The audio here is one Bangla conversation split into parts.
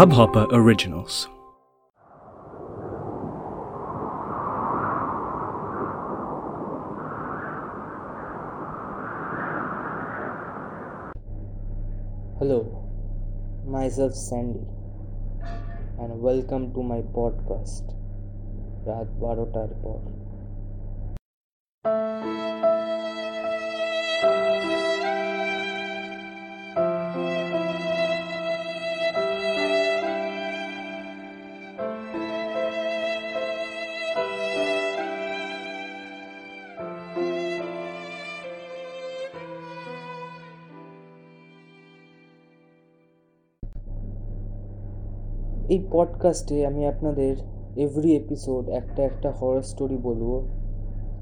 Hubhopper Originals. Hello, myself Sandy, and welcome to my podcast, Raat Barota Report. পডকাস্টে আমি আপনাদের এভরি এপিসোড একটা একটা হরর স্টোরি বলব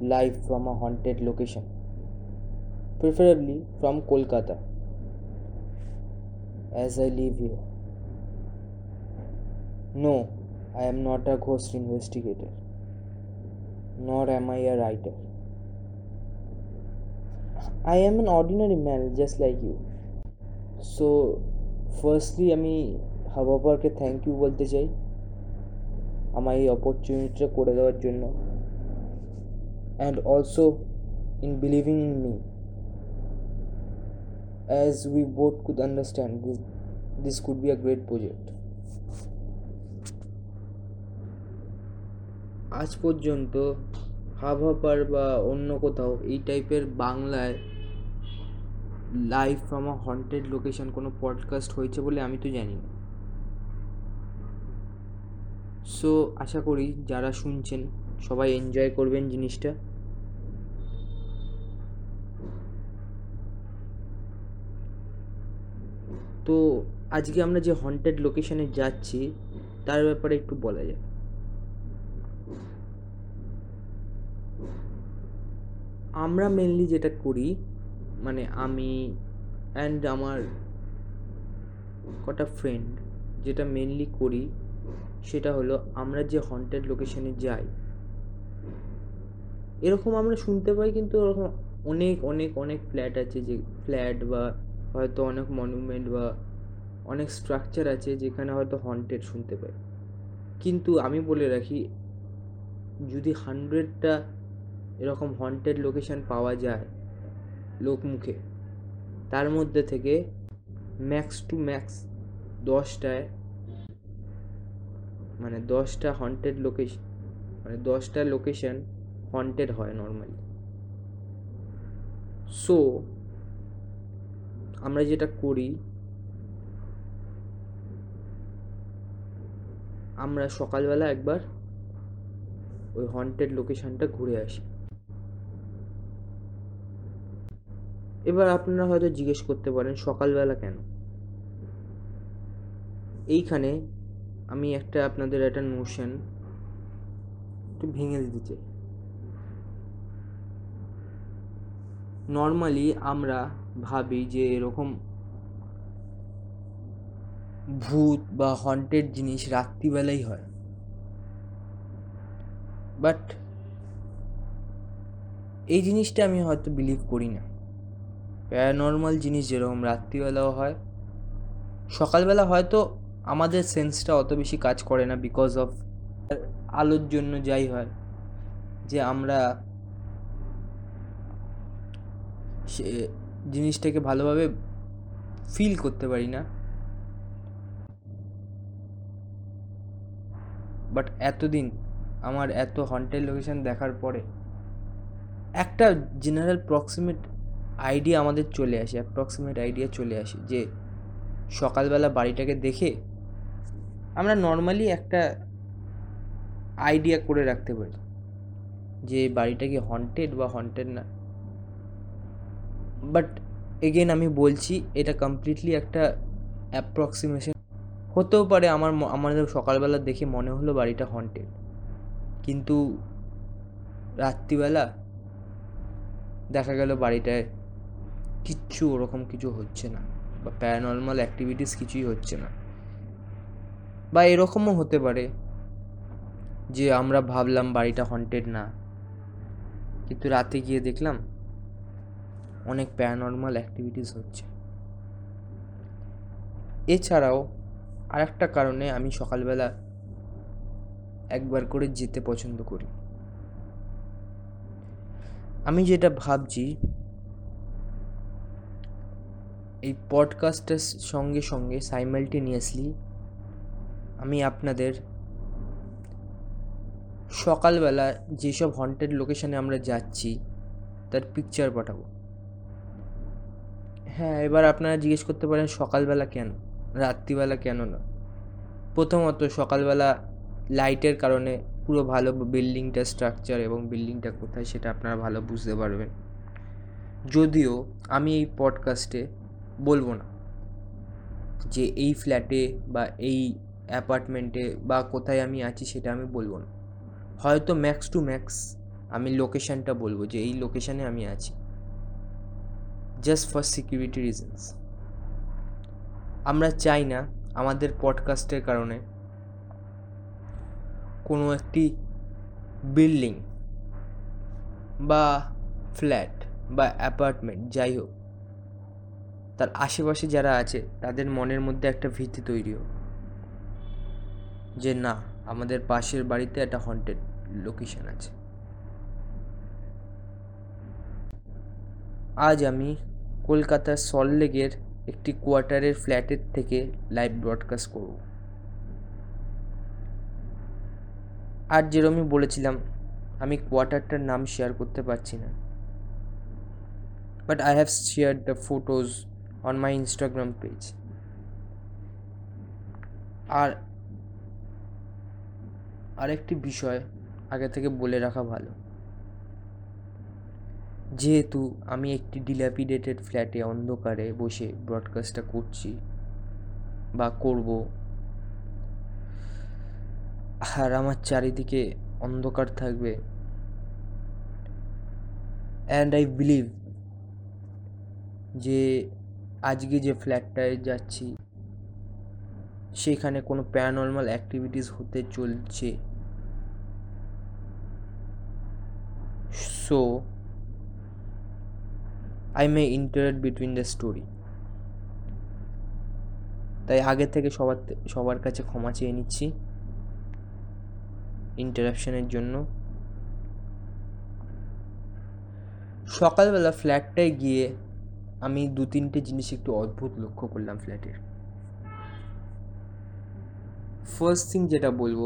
live from a haunted location preferably from Kolkata as I live here no I am not a ghost investigator nor am I a writer I am an ordinary man just like you so firstly আমি হাবাপারকে থ্যাংক ইউ বলতে চাই আমার এই অপরচুনিটিটা করে দেওয়ার জন্য। And also in believing in me as we both could understand this this could be a great project আজ পর্যন্ত হাবহাপার বা অন্য কোথাও এই টাইপের বাংলায় live from a haunted location কোনো পডকাস্ট হয়েছে বলে আমি তো জানি না। সো আশা করি যারা শুনছেন, সবাই এনজয় করবেন জিনিসটা। তো, আজকে আমরা যে হন্টেড লোকেশনে যাচ্ছি, তার ব্যাপারে একটু বলা যায় আমরা মেনলি যেটা করি মানে আমি অ্যান্ড আমার কটা ফ্রেন্ড যেটা মেনলি করি সেটা হলো আমরা যে হন্টেড লোকেশনে যাই। এরকম আমরা শুনতে পাই কিন্তু ওরকম অনেক অনেক অনেক ফ্ল্যাট আছে যে ফ্ল্যাট বা হয়তো অনেক মনুমেন্ট বা অনেক স্ট্রাকচার আছে যেখানে হয়তো হন্টেড শুনতে পাই। কিন্তু আমি বলে রাখি, যদি হান্ড্রেডটা এরকম হন্টেড লোকেশন পাওয়া যায় লোকমুখে, তার মধ্যে থেকে ম্যাক্স টু ম্যাক্স দশটায় মানে দশটা হন্টেড লোকেশন মানে দশটা লোকেশন হন্টেড হয় নর্মালি সো আমরা যেটা করি, আমরা সকালবেলা একবার ওই হন্টেড লোকেশনটা ঘুরে আসি। এবার আপনারা হয়তো জিজ্ঞেস করতে পারেন, সকালবেলা কেন? এইখানে আমি একটা আপনাদের একটা নোশন একটু ভেঙে দিতে চাই। নর্মালি আমরা ভাবি যে এরকম ভূত বা হন্টেড জিনিস রাত্রিবেলাই হয়। বাট এই জিনিসটা আমি হয়তো বিলিভ করি না। প্যারানর্মাল জিনিস যেরকম রাত্রিবেলাও হয়, সকালবেলা হয়তো আমাদের সেন্সটা অত বেশি কাজ করে না বিকজ অফ আলোর জন্য যাই হয়, যে আমরা সে জিনিসটাকে ভালোভাবে ফিল করতে পারি না। বাট এতদিন আমার এত হন্টেড লোকেশন দেখার পরে একটা জেনারেল প্রক্সিমেট আইডিয়া আমাদের চলে আসে অ্যাপ্রক্সিমেট আইডিয়া চলে আসে যে সকালবেলা বাড়িটাকে দেখে আমরা নর্মালি একটা আইডিয়া করে রাখতে পারি যে বাড়িটা কি হন্টেড বা হন্টেড না। বাট এগেন আমি বলছি, এটা কমপ্লিটলি একটা অ্যাপ্রক্সিমেশন হতেও পারে আমার আমাদের সকালবেলা দেখে মনে হলো বাড়িটা হন্টেড কিন্তু রাত্রিবেলা দেখা গেল বাড়িটায় কিচ্ছু ওরকম কিছু হচ্ছে না বা প্যারানর্মাল অ্যাক্টিভিটিস কিছুই হচ্ছে না। বা এরকমও হতে পারে যে আমরা ভাবলাম বাড়িটা হন্টেড না। কিন্তু রাতে গিয়ে দেখলাম অনেক প্যারানর্মাল অ্যাক্টিভিটিস হচ্ছে। এছাড়াও আরেকটা কারণে আমি সকালবেলা একবার করে যেতে পছন্দ করি। আমি যেটা ভাবছি, এই পডকাস্টের সঙ্গে সঙ্গে সাইমালটেনিয়াসলি আমি আপনাদের সকালবেলা যেসব হন্টেড লোকেশানে আমরা যাচ্ছি, তার পিকচার পাঠাবো। হ্যাঁ এবার আপনারা জিজ্ঞেস করতে পারেন, সকালবেলা কেন? রাত্রিবেলা কেন না? প্রথমত, সকালবেলা লাইটের কারণে পুরো ভালো বিল্ডিংটা স্ট্রাকচার এবং বিল্ডিংটা কোথায় সেটা আপনারা ভালো বুঝতে পারবেন। যদিও আমি এই পডকাস্টে বলব না যে এই ফ্ল্যাটে বা এই অ্যাপার্টমেন্টে বা কোথায় আমি আছি সেটা আমি বলব না। হয়তো ম্যাক্স টু ম্যাক্স আমি লোকেশানটা বলব যে এই লোকেশানে আমি আছি। জাস্ট ফর সিকিউরিটি রিজনস আমরা চাই না আমাদের পডকাস্টের কারণে কোনো একটি বিল্ডিং বা ফ্ল্যাট বা অ্যাপার্টমেন্ট যাই হোক, তার আশেপাশে যারা আছে তাদের মনের মধ্যে একটা ভীতি তৈরি হোক। যে না, আমাদের পাশের বাড়িতে একটা হন্টেড লোকেশন আছে। আজ আমি কলকাতার সল্টলেকের একটি কোয়ার্টারের ফ্ল্যাটের থেকে লাইভ ব্রডকাস্ট করব। আর যেরমই বলেছিলাম, আমি কোয়ার্টারটার নাম শেয়ার করতে পারছি না। But I have share the photos on my Instagram page আর আরেকটি বিষয় আগে থেকে বলে রাখা ভালো। যেহেতু আমি একটি ডিল্যাপিডেটেড ফ্ল্যাটে অন্ধকারে বসে ব্রডকাস্টটা করছি বা করব, আর আমার চারিদিকে অন্ধকার থাকবে অ্যান্ড আই বিলিভ যে আজকে যে ফ্ল্যাটটায় যাচ্ছি, সেখানে কোনো প্যারানর্মাল অ্যাক্টিভিটিস হতে চলছে। So I may interrupt between the story তাই আগে থেকে সবার সবার কাছে ক্ষমা চেয়ে নিচ্ছি ইন্টারাপশনের জন্য। সকালবেলা ফ্ল্যাটটায় গিয়ে আমি দু তিনটে জিনিস একটু অদ্ভুত লক্ষ্য করলাম ফ্ল্যাটের ফার্স্ট থিং যেটা বলব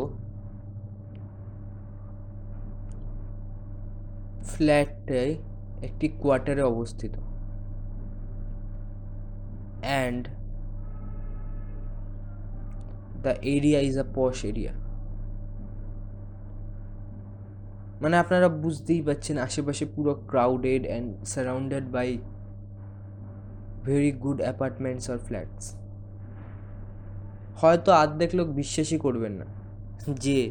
ফ্ল্যাটটায় একটি কোয়ার্টারে অবস্থিত। And the area is a posh area. মানে আপনারা বুঝতেই পারছেন আশেপাশে পুরো crowded and surrounded by very good apartments R flats. হয়তো আর্ধেক লোক বিশ্বাসই করবেন না যে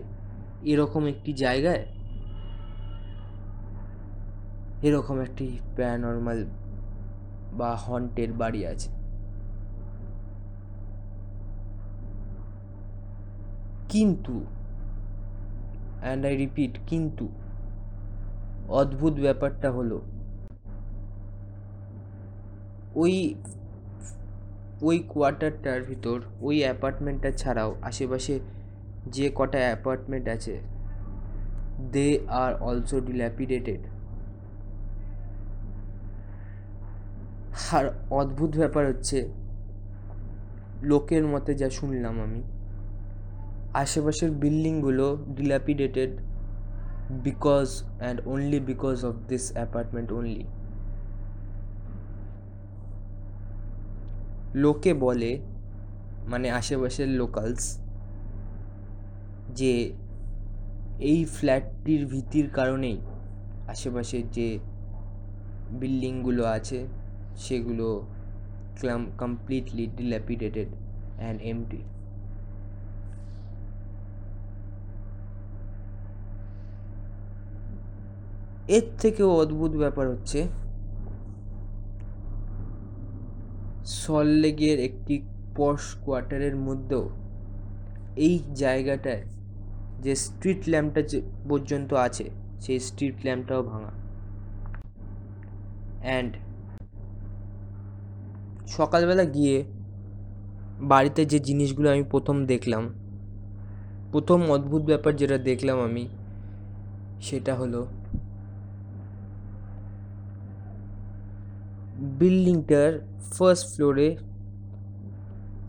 এরকম একটি জায়গায় এরকম একটি প্যারানর্মাল বা হন্টেড বাড়ি আছে। কিন্তু অ্যান্ড আই রিপিট কিন্তু, অদ্ভুত ব্যাপারটা হলো, ওই ওই কোয়ার্টারটার ভিতর, ওই অ্যাপার্টমেন্টটা ছাড়াও আশেপাশে যে কটা অ্যাপার্টমেন্ট আছে দে আর অলসো ডিল্যাপিডেটেড আর অদ্ভুত ব্যাপার হচ্ছে, লোকের মতে যা শুনলাম আমি, আশেপাশের বিল্ডিংগুলো dilapidated because and only because of this apartment only লোকে বলে মানে আশেপাশের লোকালস যে এই ফ্ল্যাটটির ভীতির কারণেই আশেপাশের যে বিল্ডিংগুলো আছে সেগুলো ক্লাম কমপ্লিটলি ডিল্যাপিডেটেড অ্যান্ড এমটি এর থেকেও অদ্ভুত ব্যাপার হচ্ছে সল্টলেকের একটি পশ কোয়ার্টারের মধ্যেও এই জায়গাটায় যে স্ট্রিট ল্যাম্পটা যে পর্যন্ত আছে, সেই স্ট্রিট ল্যাম্পটাও ভাঙা। অ্যান্ড সকালবেলা গিয়ে বাড়িতে যে জিনিসগুলো আমি প্রথম দেখলাম, প্রথম অদ্ভুত ব্যাপার যেটা দেখলাম আমি, সেটা হলো বিল্ডিংটার ফার্স্ট ফ্লোরে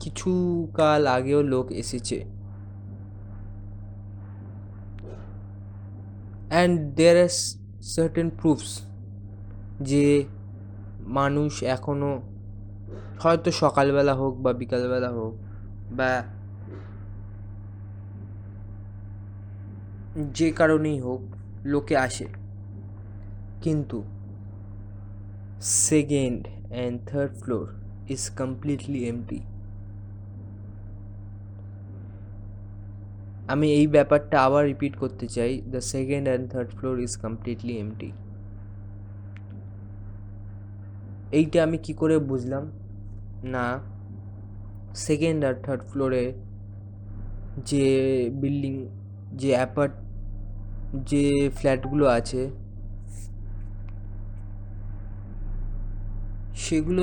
কিছু কাল আগেও লোক এসেছে। And there are certain proofs যে মানুষ এখনও হয়তো সকালবেলা হোক বা বিকালবেলা হোক বা যে কারণেই হোক লোকে আসে। কিন্তু second and third floor is completely empty আমি এই ব্যাপারটা আবার রিপিট করতে চাই the second and third floor is completely empty এইটা আমি কি করে বুঝলাম? না সেকেন্ড আর থার্ড ফ্লোরে যে বিল্ডিং যে অ্যাপার্ট যে ফ্ল্যাটগুলো আছে, সেগুলো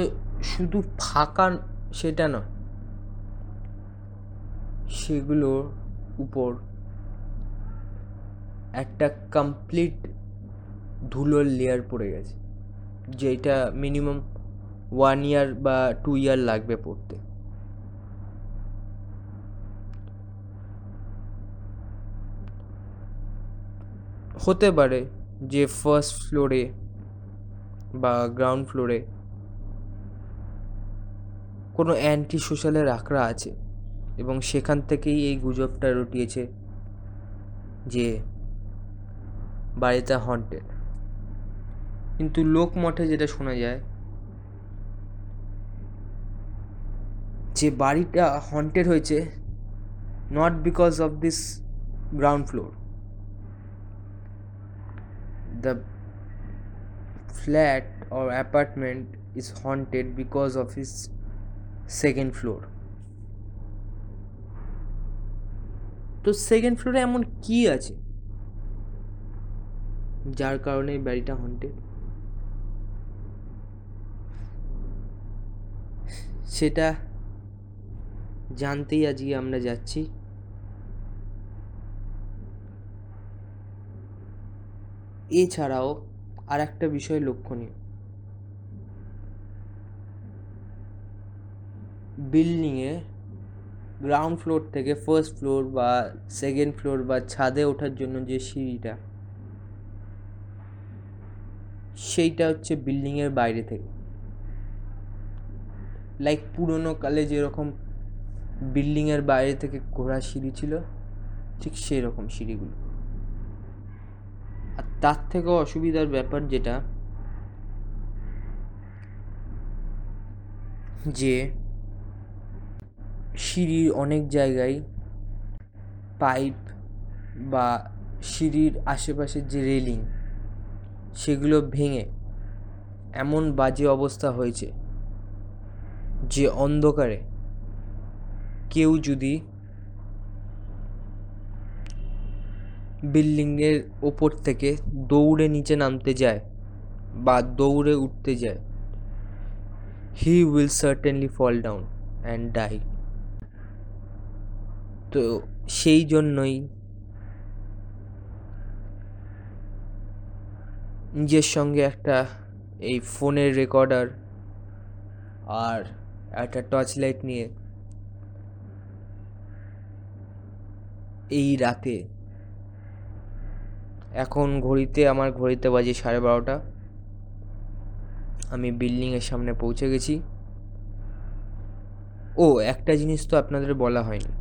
শুধু ফাঁকা সেটা না, সেগুলোর উপর একটা কমপ্লিট ধুলোর লেয়ার পড়ে গেছে, যেটা মিনিমাম ওয়ান ইয়ার বা টু ইয়ার লাগবে পড়তে। হতে পারে যে ফার্স্ট ফ্লোরে বা গ্রাউন্ড ফ্লোরে কোনো অ্যান্টি সোশ্যালের আঁকড়া আছে এবং সেখান থেকেই এই গুজবটা রটিয়েছে যে বাড়িটা হন্টেড কিন্তু লোক মঠে যেটা শোনা যায় যে বাড়িটা হন্টেড হয়েছে not because of this ground floor the flat or apartment is haunted because of its second floor তো সেকেন্ড ফ্লোরে এমন কি আছে? যার কারণে বাড়িটা হন্টেড সেটা জানতেই আজকে আমরা যাচ্ছি এছাড়াও আর একটা বিষয় লক্ষণীয় বিল্ডিংয়ে গ্রাউন্ড ফ্লোর থেকে ফার্স্ট ফ্লোর বা সেকেন্ড ফ্লোর বা ছাদে ওঠার জন্য যে সিঁড়িটা সেইটা হচ্ছে বিল্ডিংয়ের বাইরে থেকে লাইক পুরোনো কালে যেরকম বিল্ডিংয়ের বাইরে থেকে ঘোড়া সিঁড়ি ছিল, ঠিক সেই রকম সিঁড়িগুলো। আর তার থেকেও অসুবিধার ব্যাপার যেটা, যে সিঁড়ির অনেক জায়গায় পাইপ বা সিঁড়ির আশেপাশের যে রেলিং, সেগুলো ভেঙে এমন বাজে অবস্থা হয়েছে যে অন্ধকারে কেউ যদি বিল্ডিংয়ের ওপর থেকে দৌড়ে নিচে নামতে যায় বা দৌড়ে উঠতে যায় he will certainly fall down and die তো সেই জন্যই নিজের সঙ্গে একটা এই ফোনের রেকর্ডার আর একটা টর্চ লাইট নিয়ে এই রাতে। এখন ঘড়িতে, আমার ঘড়িতে বাজে সাড়ে বারোটা। আমি বিল্ডিংয়ের সামনে পৌঁছে গেছি। ও, একটা জিনিস তো আপনাদের বলা হয়নি।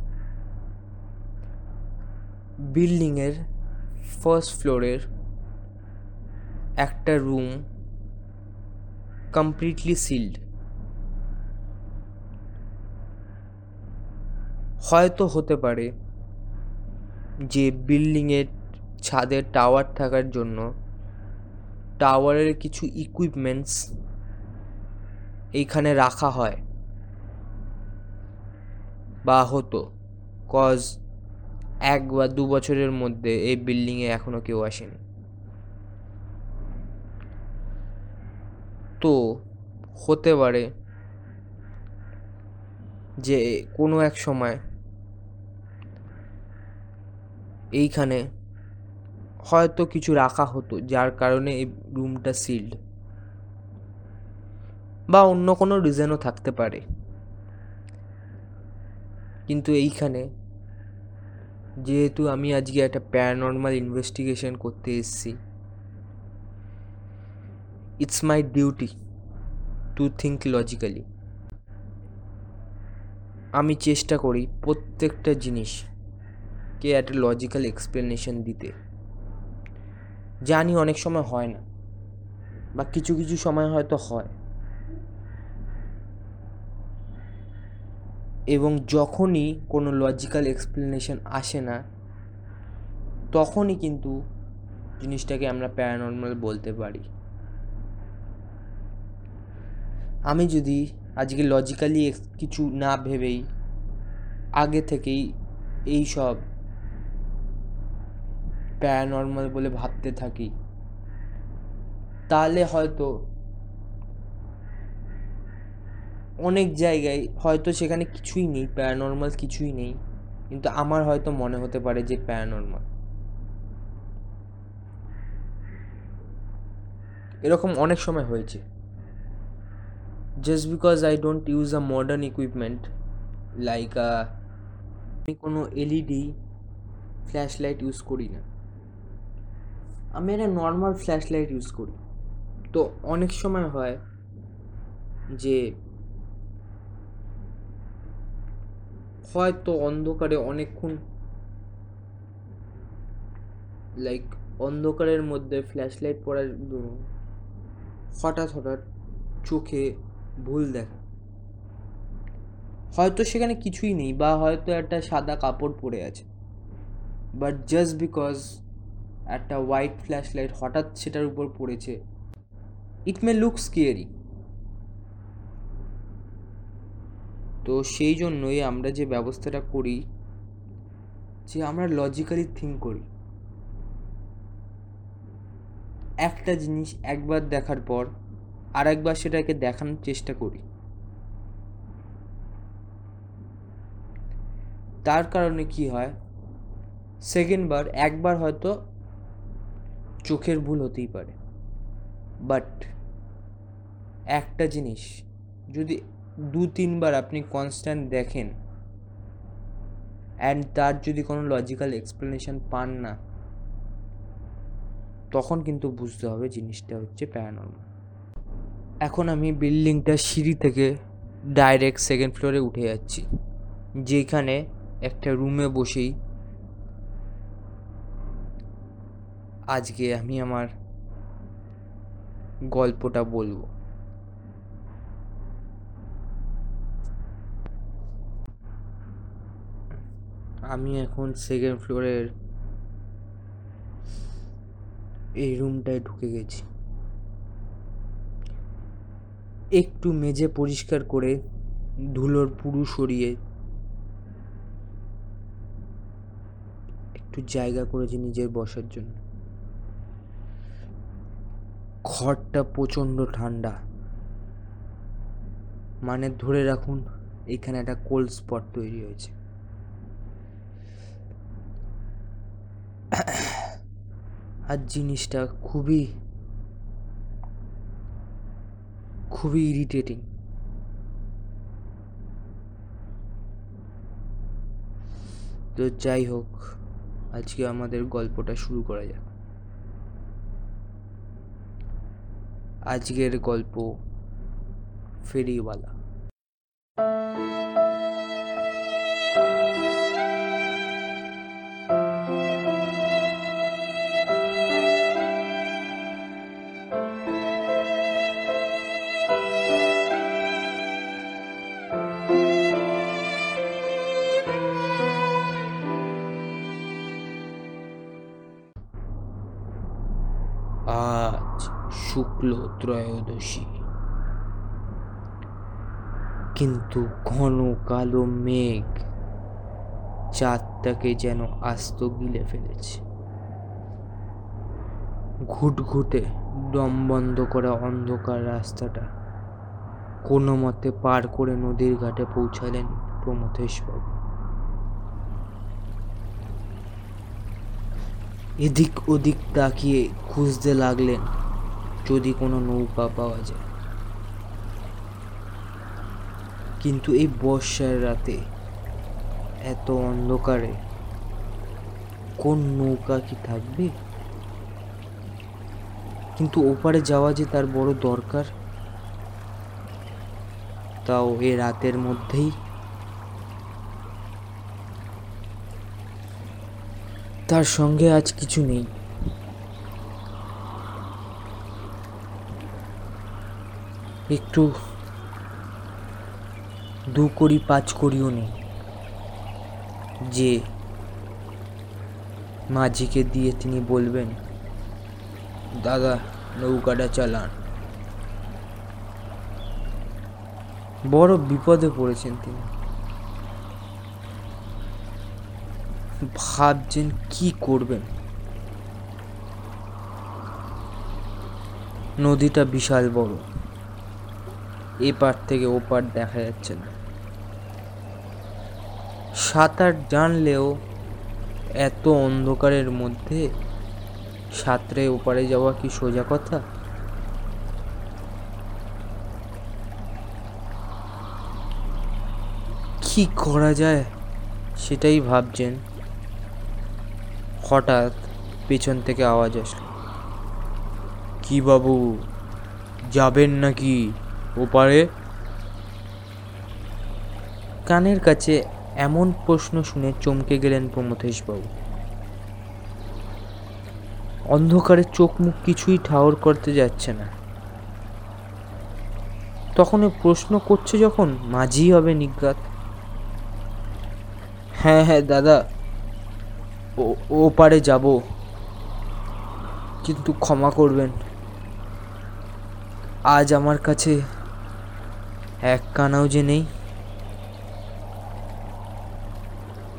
বিল্ডিংয়ের ফার্স্ট ফ্লোরের একটা রুম কমপ্লিটলি সিল্ড হয়তো হতে পারে যে বিল্ডিংয়ের ছাদের টাওয়ার থাকার জন্য টাওয়ারের কিছু ইকুইপমেন্টস এইখানে রাখা হয়। বা হতো। কজ এক বা দু বছরের মধ্যে এই বিল্ডিংয়ে এখনও কেউ আসেনি। তো হতে পারে যে কোনো এক সময় এইখানে হয়তো কিছু রাখা হতো, যার কারণে এই রুমটা সিল্ড বা অন্য কোনো রিজনও থাকতে পারে। কিন্তু এইখানে যেহেতু আমি আজকে একটা প্যারানর্মাল ইনভেস্টিগেশন করতে এসেছি it's my duty to think logically আমি চেষ্টা করি প্রত্যেকটা জিনিসকে একটা লজিক্যাল এক্সপ্লেনেশন দিতে? জানি অনেক সময় হয় না, বা কিছু কিছু সময় হয়তো হয়। এবং যখনই কোনো লজিক্যাল এক্সপ্লেনেশন আসে না, তখনই কিন্তু জিনিসটাকে আমরা প্যারানর্মাল বলতে পারি। আমি যদি আজকে লজিক্যালি কিছু না ভেবেই, আগে থেকেই এই সব প্যারানর্মাল বলে ভাবতে থাকি। তাহলে হয়তো অনেক জায়গায় হয়তো সেখানে কিছুই নেই প্যারানর্মাল কিছুই নেই, কিন্তু আমার হয়তো মনে হতে পারে যে প্যারানর্মাল এরকম অনেক সময় হয়েছে। Just because I don't use a modern equipment like আমি কোনো এলইডি ফ্ল্যাশ লাইট ইউজ করি না। আমি একটা নর্মাল ফ্ল্যাশ লাইট ইউজ করি। তো অনেক সময় হয় যে হয়তো অন্ধকারে অনেকক্ষণ লাইক অন্ধকারের মধ্যে ফ্ল্যাশ লাইট পড়ার হঠাৎ হঠাৎ চোখে ভুল দেখা। হয়তো সেখানে কিছুই নেই বা হয়তো একটা সাদা কাপড় পরে আছে। বাট জাস্ট বিকজ একটা হোয়াইট ফ্ল্যাশ লাইট হঠাৎ সেটার উপর পড়েছে। ইট মে লুক স্কিয়ারি তো সেই জন্যই আমরা যে ব্যবস্থাটা করি, যে আমরা লজিক্যালি থিঙ্ক করি। একটা জিনিস একবার দেখার পর আর একবার সেটাকে দেখানোর চেষ্টা করি। তার কারণে কি হয়? সেকেন্ডবার একবার হয়তো চোখের ভুল হতেই পারে। বাট একটা জিনিস, যদি দু তিনবার আপনি কনস্ট্যান্ট দেখেন অ্যান্ড তার যদি কোনো লজিক্যাল এক্সপ্লেনেশন পান না, তখন কিন্তু বুঝতে হবে জিনিসটা হচ্ছে প্যারানর্মাল এখন আমি বিল্ডিংটা সিঁড়ি থেকে ডাইরেক্ট সেকেন্ড ফ্লোরে উঠে যাচ্ছি। যেখানে একটা রুমে বসেই আজকে আমি আমার গল্পটা বলব। আমি এখন সেকেন্ড ফ্লোরের এই রুমটায় ঢুকে গেছি। একটু মেঝে পরিষ্কার করে ধুলোর পুরু সরিয়ে একটু জায়গা করেছি নিজের বসার জন্য। ঘরটা প্রচণ্ড ঠান্ডা। মানে ধরে রাখুন, এখানে একটা কোল্ড স্পট তৈরি হয়েছে। আর জিনিসটা খুবই খুবই ইরিটেটিং তো যাই হোক, আজকে আমাদের গল্পটা শুরু করা যাক। আজকের গল্প ফেরিওয়ালা। ত্রয়োদশী। কিন্তু ঘন কালো মেঘ চাঁদটাকে যেন আস্ত গিলে ফেলেছে। ঘুটঘুটে দম বন্ধ করা অন্ধকার রাস্তাটা কোনো মতে পার করে নদীর ঘাটে পৌঁছালেন প্রমথেশবাবু। এদিক ওদিক তাকিয়ে খুঁজতে লাগলেন যদি কোনো নৌকা পাওয়া যায়। কিন্তু এই বর্ষার রাতে এত অন্ধকারে কোন নৌকা কি থাকবে? কিন্তু ওপারে যাওয়া যে তার বড় দরকার, তাও এ রাতের মধ্যেই। তার সঙ্গে আজ কিছু নেই। একটু দু কড়ি পাঁচ কড়িও নেই যে মাঝিকে দিয়ে তিনি বলবেন, দাদা, নৌকাটা চালান। বড় বিপদে পড়েছেন তিনি। ভাবছেন কি করবেন? নদীটা বিশাল বড়। এপার থেকে ওপার দেখা যাচ্ছে না। সাঁতার জানলেও এত অন্ধকারের মধ্যে সাঁতরে ওপারে যাওয়া কি সোজা কথা? কি করা যায় সেটাই ভাবছেন। হঠাৎ পেছন থেকে আওয়াজ আসলো। কি বাবু, যাবেন নাকি? ওপারে। কানের কাছে এমন প্রশ্ন শুনে চমকে গেলেন প্রমথেশবাবু। অন্ধকারে চোখ মুখ কিছুই ঠাওর করতে যাচ্ছে না। তখন প্রশ্ন করছে যখন, মাঝি হবে নিজ্ঞাত। হ্যাঁ হ্যাঁ দাদা, ও, ওপারে যাব। কিন্তু ক্ষমা করবেন। আজ আমার কাছে এক কানাও যে নেই।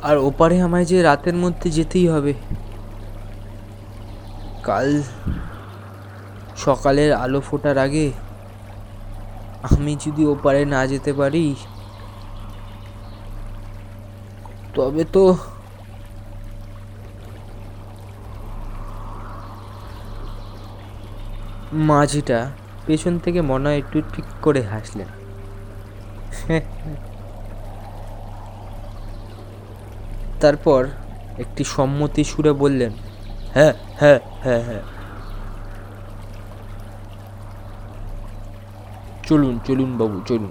আর ওপারে আমায় যে রাতের মধ্যে যেতেই হবে। কাল সকালের আলো ফোটার আগে আমি যদি ওপারে না যেতে পারি, তবে তো মাঝিটা পেছন থেকে মনে একটু ঠিক করে হাসলেন। তারপর একটি সম্মতি সুরে বললেন হ্যাঁ হ্যাঁ হ্যাঁ হ্যাঁ। চলুন চলুন বাবু, চলুন।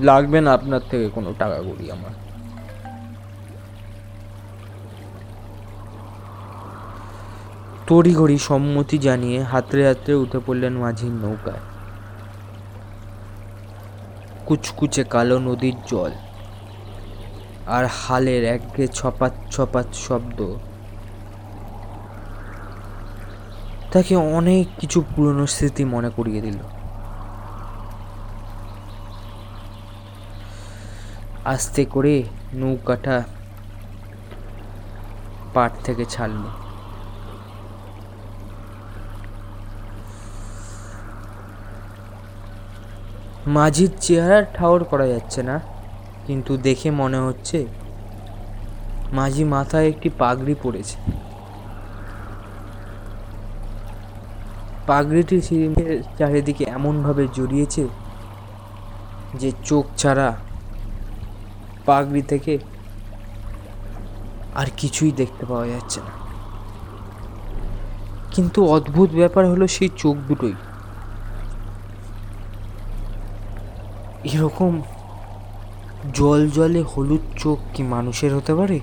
লাগবে না আপনার থেকে কোনো টাকা করি আমার। তড়িঘড়ি সম্মতি জানিয়ে হাতড়ে হাতড়ে উঠে পড়লেন মাঝির নৌকায়। কুচকুচে কালো নদীর জল আর হালের একঘে ছপাত ছপাত শব্দ। তাকে অনেক কিছু পুরনো স্মৃতি মনে করিয়ে দিল। আস্তে করে নৌকাটা পাট থেকে ছাড়ল। মাঝির চেহারা ঠাওর করা যাচ্ছে না, কিন্তু দেখে মনে হচ্ছে মাঝি মাথায় একটি পাগড়ি পড়েছে পাগড়িটি সিঁড়ির চারিদিকে এমনভাবে জড়িয়েছে যে চোখ ছাড়া পাগড়ি থেকে আর কিছুই দেখতে পাওয়া যাচ্ছে না। কিন্তু অদ্ভুত ব্যাপার হলো সেই চোখ দুটোই। এরকম জল জলে হলুদ চোখ কি মানুষের হতে পারে?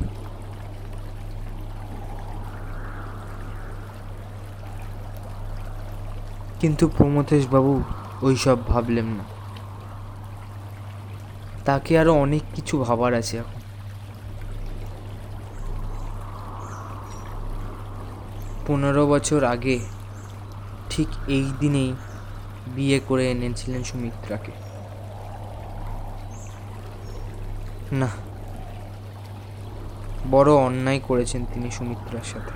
কিন্তু প্রমথেশ বাবু ওইসব ভাবলেন না। তাকে আরও অনেক কিছু ভাবার আছে এখন। পনেরো বছর আগে ঠিক এই দিনেই বিয়ে করে এনেছিলেন সুমিত্রাকে। না। বড় অন্যায় করেছেন তিনি সুমিত্রার সাথে।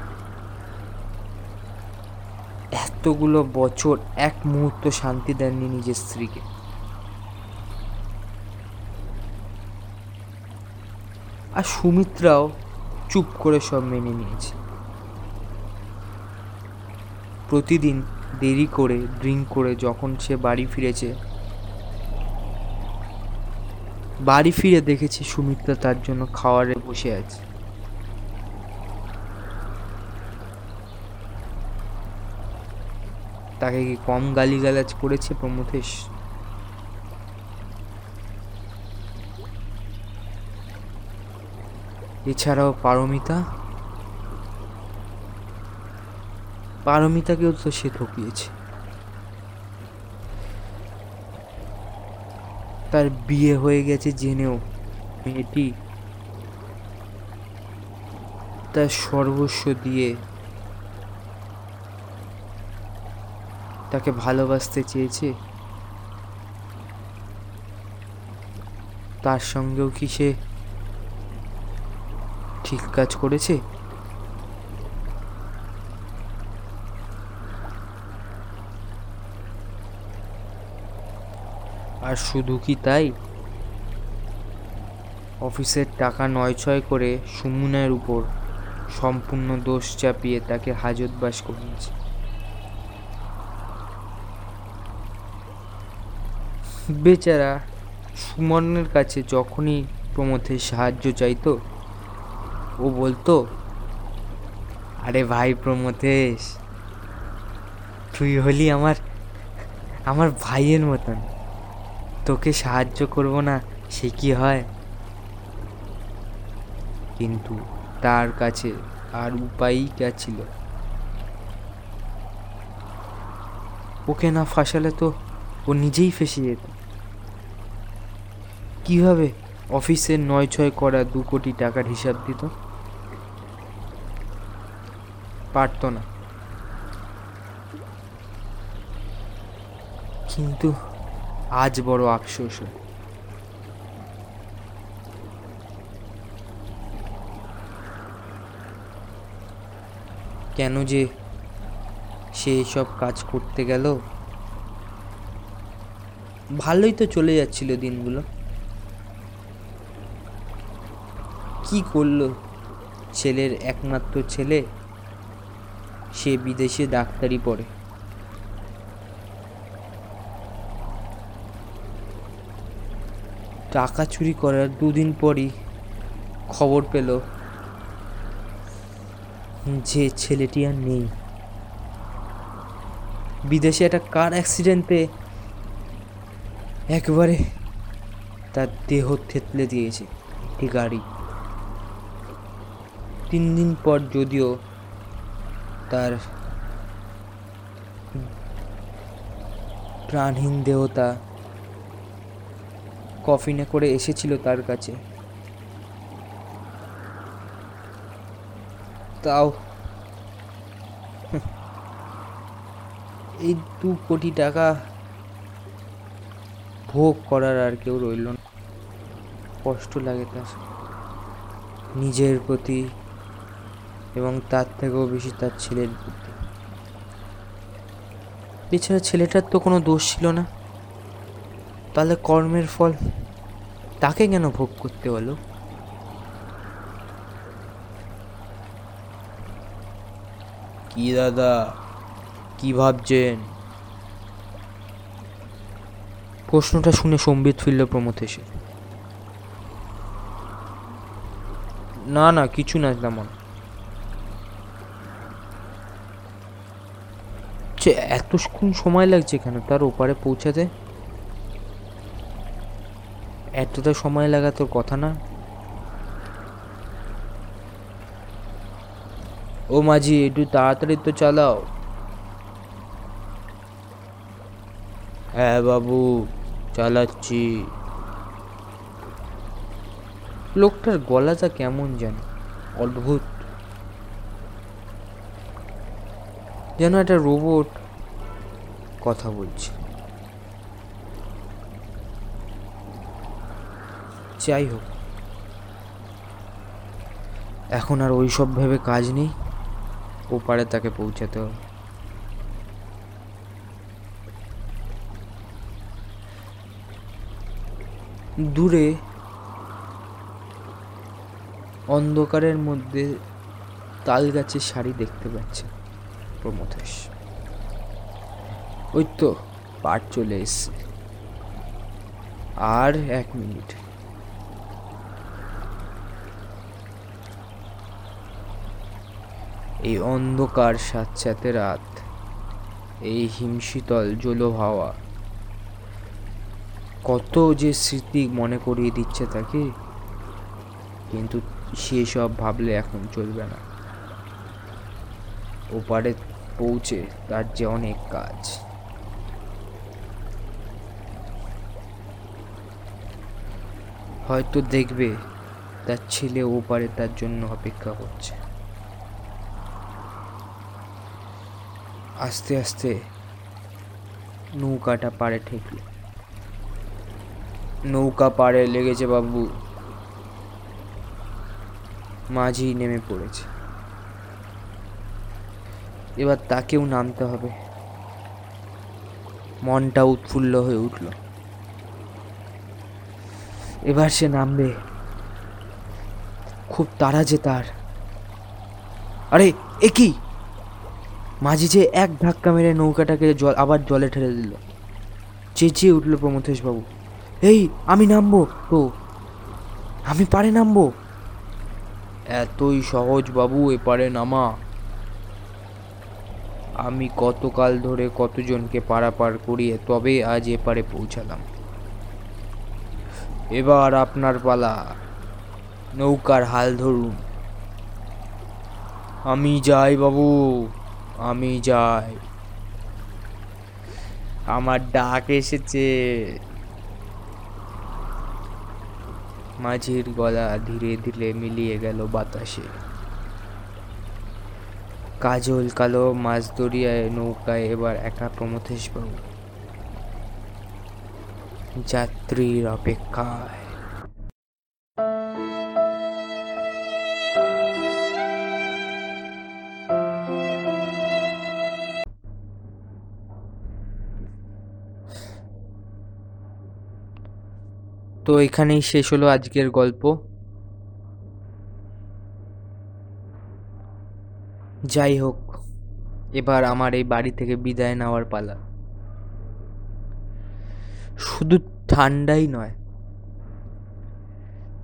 এতগুলো বছর এক মুহূর্ত শান্তি দেননি নিজের স্ত্রীকে। আর সুমিত্রাও চুপ করে সব মেনে নিয়েছে। প্রতিদিন দেরি করে, ড্রিঙ্ক করে যখন সে বাড়ি ফিরেছে বাড়ি ফিরে দেখেছি সুমিত্রা তার জন্য খাওয়ারে বসে আছে। তাকে কি কম গালিগালাজ করেছে প্রমথেশ এছাড়াও পারমিতা? পারমিতাকেও তো সে ঠকিয়েছে। তার বিয়ে হয়ে গেছে জেনেও। মেয়েটি তার সর্বস্ব দিয়ে তাকে ভালোবাসতে চেয়েছে। তার সঙ্গেও কি সে ঠিক কাজ করেছে? আর শুধু কি তাই? অফিসের টাকা নয় ছয় করে সুমুনের উপর সম্পূর্ণ দোষ চাপিয়ে তাকে হাজতবাস করিয়েছে। বেচারা সুমনের কাছে যখনই প্রমথের সাহায্য চাইতো, ও বলতো, আরে ভাই প্রমথেশ তুই হলি আমার আমার ভাইয়ের মতন। তোকে সাহায্য করব না, সে কি হয়? কিন্তু তার কাছে আর উপায়ই কে ছিল। ওকে না ফাঁসালে তো ও নিজেই ফেসে যেত। কীভাবে অফিসের নয় ছয় করা দু কোটি টাকার হিসাব দিত? পারতো না। কিন্তু আজ বড় আফসোস। কেন যে সে এসব কাজ করতে গেল? ভালোই তো চলে যাচ্ছিল দিনগুলো। কি করল ছেলের একমাত্র ছেলে? সে বিদেশে ডাক্তারি পড়ে। টাকা চুরি করার দুদিন পরই খবর পেল যে ছেলেটি আর নেই। বিদেশে একটা কার অ্যাক্সিডেন্টে একবারে তার দেহ থেতলে দিয়েছে একটি গাড়ি। তিন দিন পর যদিও তার প্রাণহীন দেহতা কফিনে করে এসেছিল তার কাছে। তাও। এই দু কোটি টাকা ভোগ করার আর কেউ রইল না। কষ্ট লাগে তার। নিজের প্রতি এবং তার থেকেও বেশি তার ছেলের প্রতি। এছাড়া ছেলেটার তো কোনো দোষ ছিল না। তাহলে কর্মের ফল তাকে কেন ভোগ করতে হলো কি দাদা? কি ভাবছেন? প্রশ্নটা শুনে সম্বিত ফিরল প্রমথ এসে। না না কিছু না তেমন। যে এতক্ষণ সময় লাগছে কেন? তার ওপারে পৌঁছাতে? এতটা সময় লাগা তোর কথা না? ও মাঝি, একটু তাড়াতাড়ি তো চালাও। হ্যাঁ বাবু, চালাচ্ছি। লোকটার গলাটা কেমন যেন, অদ্ভুত। যেন একটা রোবট কথা বলছে। যাই হোক। এখন আর ওই সব ভেবে কাজ নেই। ওপারে তাকে পৌঁছাতে হবে। দূরে অন্ধকারের মধ্যে তাল গাছের শাড়ি দেখতে পাচ্ছে প্রমথেশ। ওই তো পাট চলে এসছে। আর এক মিনিট। এই অন্ধকার সাথে রাত, এই হিমশীতল জলো হাওয়া। কত যে স্মৃতি মনে করিয়ে দিচ্ছে তাকে, কিন্তু সেসব ভাবলে এখন চলবে না। ওপারে পৌঁছে তার যে অনেক কাজ। হয়তো দেখবে তার ছেলে ওপারে তার জন্য অপেক্ষা করছে। আস্তে আস্তে নৌকাটা পাড়ে ঠেকল। নৌকা পাড়ে লেগেছে বাবু। মাঝি নেমে পড়েছে। এবার তাকেও নামতে হবে। মনটা উৎফুল্ল হয়ে উঠল। এবার সে নামবে। খুব তাড়া যে তার। আরে, এ কি? মাঝি যে এক ধাক্কা মেরে নৌকাটাকে জল, আবার জলে ঠেলে দিল। চেঁচিয়ে উঠল প্রমথেশ বাবু এই, আমি নামবো? তো? আমি পারে নামবো? এতই সহজ বাবু এপারে নামা। আমি কতকাল ধরে কতজনকে পারাপার করিয়ে তবে আজ এপারে পৌঁছালাম। এবার আপনার পালা। নৌকার হাল ধরুন। আমি যাই বাবু। আমি যাই। আমার ডাক এসেছে। মাঝির গলা ধীরে ধীরে মিলিয়ে গেল বাতাসে। কাজল কালো মাছ দরিয়ায় নৌকায় এবার একা প্রমথেশ বাবু যাত্রীর অপেক্ষায়। তো এখানেই শেষ হলো আজকের গল্প। যাই হোক, এবার আমার এই বাড়ি থেকে বিদায় নেওয়ার পালা। শুধু ঠান্ডাই নয়,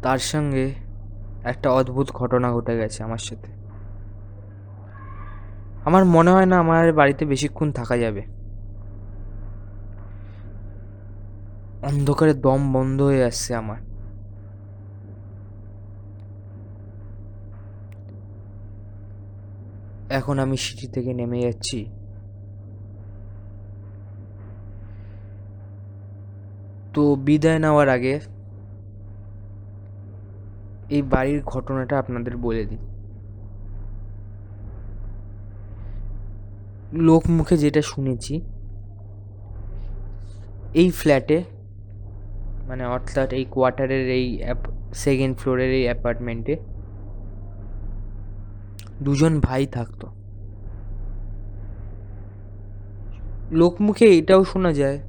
তার সঙ্গে একটা অদ্ভুত ঘটনা ঘটে গেছে আমার সাথে। আমার মনে হয় না আমার বাড়িতে বেশিক্ষণ থাকা যাবে। অন্ধকারে দম বন্ধ হয়ে আসছে আমার। এখন আমি সিঁড়ি থেকে নেমে যাচ্ছি। তো বিদায় নেওয়ার আগে এই বাড়ির ঘটনাটা আপনাদের বলে দিই। লোক মুখে যেটা শুনেছি, এই ফ্ল্যাটে মানে অর্থাৎ এই কোয়ার্টারের এই সেকেন্ড ফ্লোরের এই অ্যাপার্টমেন্টে দুজন ভাই থাকতো। লোকমুখে এটাও শোনা যায়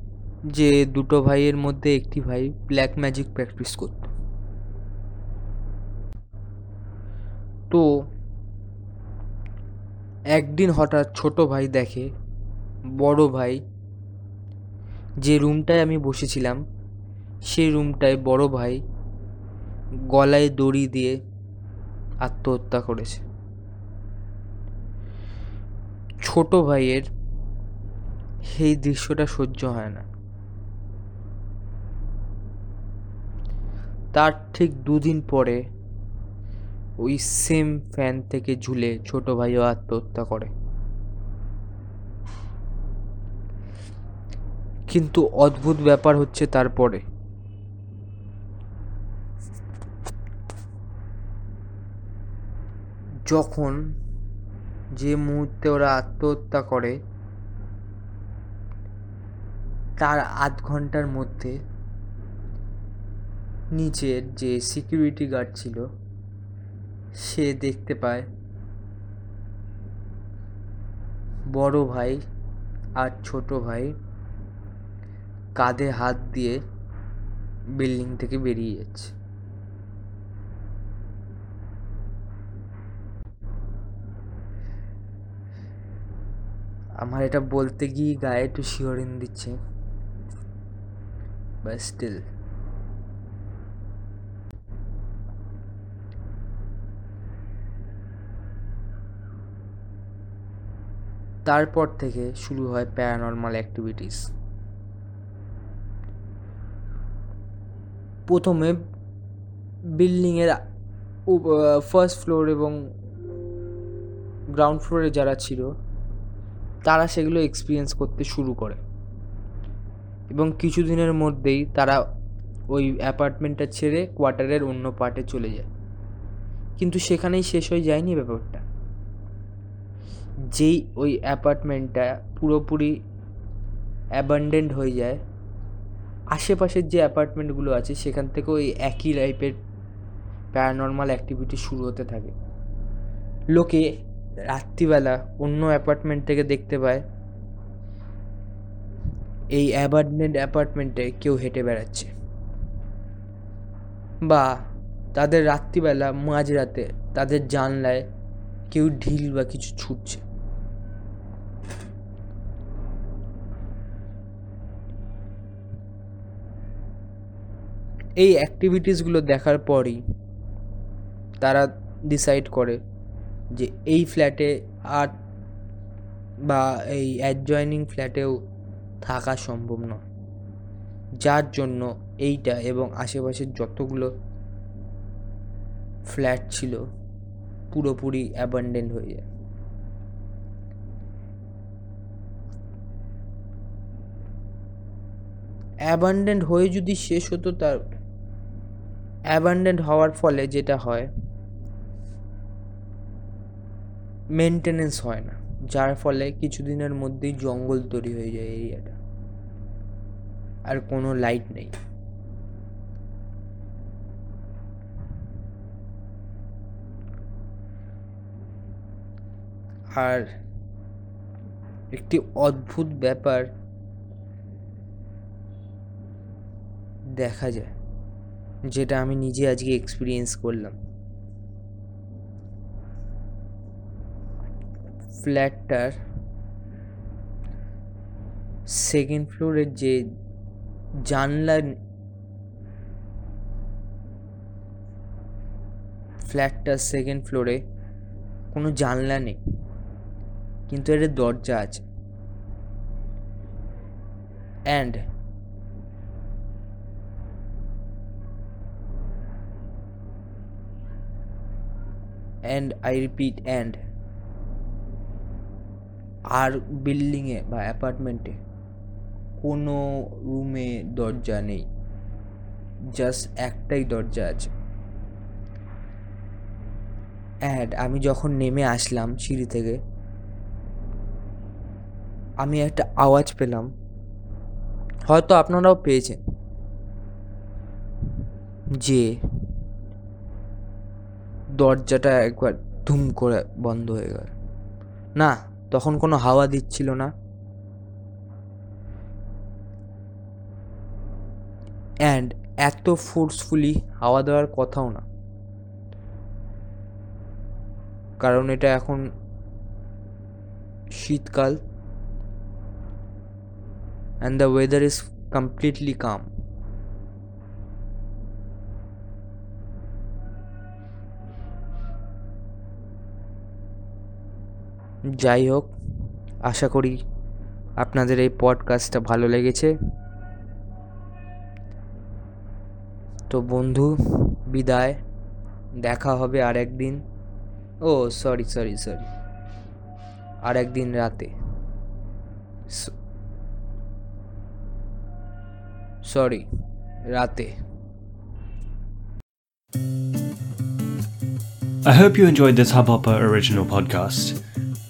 যে দুটো ভাইয়ের মধ্যে একটি ভাই ব্ল্যাক ম্যাজিক প্র্যাকটিস করত। তো একদিন হঠাৎ ছোট ভাই দেখে, বড় ভাই, যে রুমটায় আমি বসেছিলাম সেই রুমটায় বড় ভাই গলায় দড়ি দিয়ে আত্মহত্যা করেছে। ছোট ভাইয়ের সেই দৃশ্যটা সহ্য হয় না। তার ঠিক দুদিন পরে ওই সেম ফ্যান থেকে ঝুলে ছোট ভাইও আত্মহত্যা করে। কিন্তু অদ্ভুত ব্যাপার হচ্ছে তারপরে যখন যে মুহূর্তে ওরা আত্মহত্যা করে, তার আধ ঘণ্টার মধ্যে নিচের যে সিকিউরিটি গার্ড ছিল, সে দেখতে পায় বড় ভাই আর ছোট ভাই কাঁধে হাত দিয়ে বিল্ডিং থেকে বেরিয়ে যাচ্ছে। আমার এটা বলতে গিয়ে গায়ে একটু শিহরিন দিচ্ছে। বাট স্টিল তারপর থেকে শুরু হয় প্যারানর্মাল অ্যাক্টিভিটিস প্রথমে বিল্ডিংয়ের ফার্স্ট ফ্লোর এবং গ্রাউন্ড ফ্লোরে যারা ছিল তারা সেগুলো এক্সপিরিয়েন্স করতে শুরু করে। এবং কিছুদিনের মধ্যেই তারা ওই অ্যাপার্টমেন্টটা ছেড়ে কোয়ার্টারের অন্য পার্টে চলে যায়। কিন্তু সেখানেই শেষ হয়ে যায়নি ব্যাপারটা। যেই ওই অ্যাপার্টমেন্টটা পুরোপুরি অ্যাবান্ডেন্ট হয়ে যায়, আশেপাশের যে অ্যাপার্টমেন্টগুলো আছে, সেখান থেকে ওই একই টাইপের প্যারানর্মাল অ্যাক্টিভিটি শুরু হতে থাকে। লোকে রাত্রিবেলা অন্য অ্যাপার্টমেন্ট থেকে দেখতে পায়। এই অ্যাপার্টমেন্ট অ্যাপার্টমেন্টে কেউ হেঁটে বেড়াচ্ছে। বা তাদের রাত্রিবেলা মাঝরাতে তাদের জানলায় কেউ ঢিল বা কিছু ছুটছে। এই অ্যাক্টিভিটিসগুলো দেখার পরই তারা ডিসাইড করে যে এই ফ্ল্যাটে আর বা এই অ্যাডজয়নিং ফ্ল্যাটেও থাকা সম্ভব নয়। যার জন্য এইটা এবং আশেপাশের যতগুলো ফ্ল্যাট ছিল পুরোপুরি অ্যাবান্ডেন্ট হয়ে যায়। অ্যাবান্ডেন্ট হয়ে যদি শেষ হতো তার অ্যাবান্ডেন্ট হওয়ার ফলে যেটা হয় মেনটেনেন্স হয় না, যার ফলে কিছুদিনের মধ্যেই জঙ্গল তৈরি হয়ে যায় এরিয়াটা। আর কোনো লাইট নেই। আর একটি অদ্ভুত ব্যাপার দেখা যায়, যেটা আমি নিজে আজকে এক্সপিরিয়েন্স করলাম। ফ্ল্যাটটার সেকেন্ড ফ্লোরের যে জানলা ফ্ল্যাটটার সেকেন্ড ফ্লোরে কোনো জানলা নেই। কিন্তু এর দরজা আছে। And and I repeat and আর বিল্ডিংয়ে বা অ্যাপার্টমেন্টে কোনো রুমে দরজা নেই। জাস্ট একটাই দরজা আছে। অ্যাড আমি যখন নেমে আসলাম সিঁড়ি থেকে, আমি একটা আওয়াজ পেলাম। হয়তো আপনারাও পেয়েছেন যে দরজাটা একবার ধুম করে বন্ধ হয়ে গেল। না তখন কোনো হাওয়া দিচ্ছিল না। অ্যান্ড এত ফোর্সফুলি হাওয়া দেওয়ার কথাও না। কারণ এটা এখন শীতকাল। And the weather is completely calm যাই হোক, আশা করি আপনাদের এই পডকাস্টটা ভালো লেগেছে। তো বন্ধু, বিদায়। দেখা হবে আর একদিন ও সরি সরি সরি আর একদিন রাতে সরি রাতে। I hope you enjoyed this Hubhopper original podcast.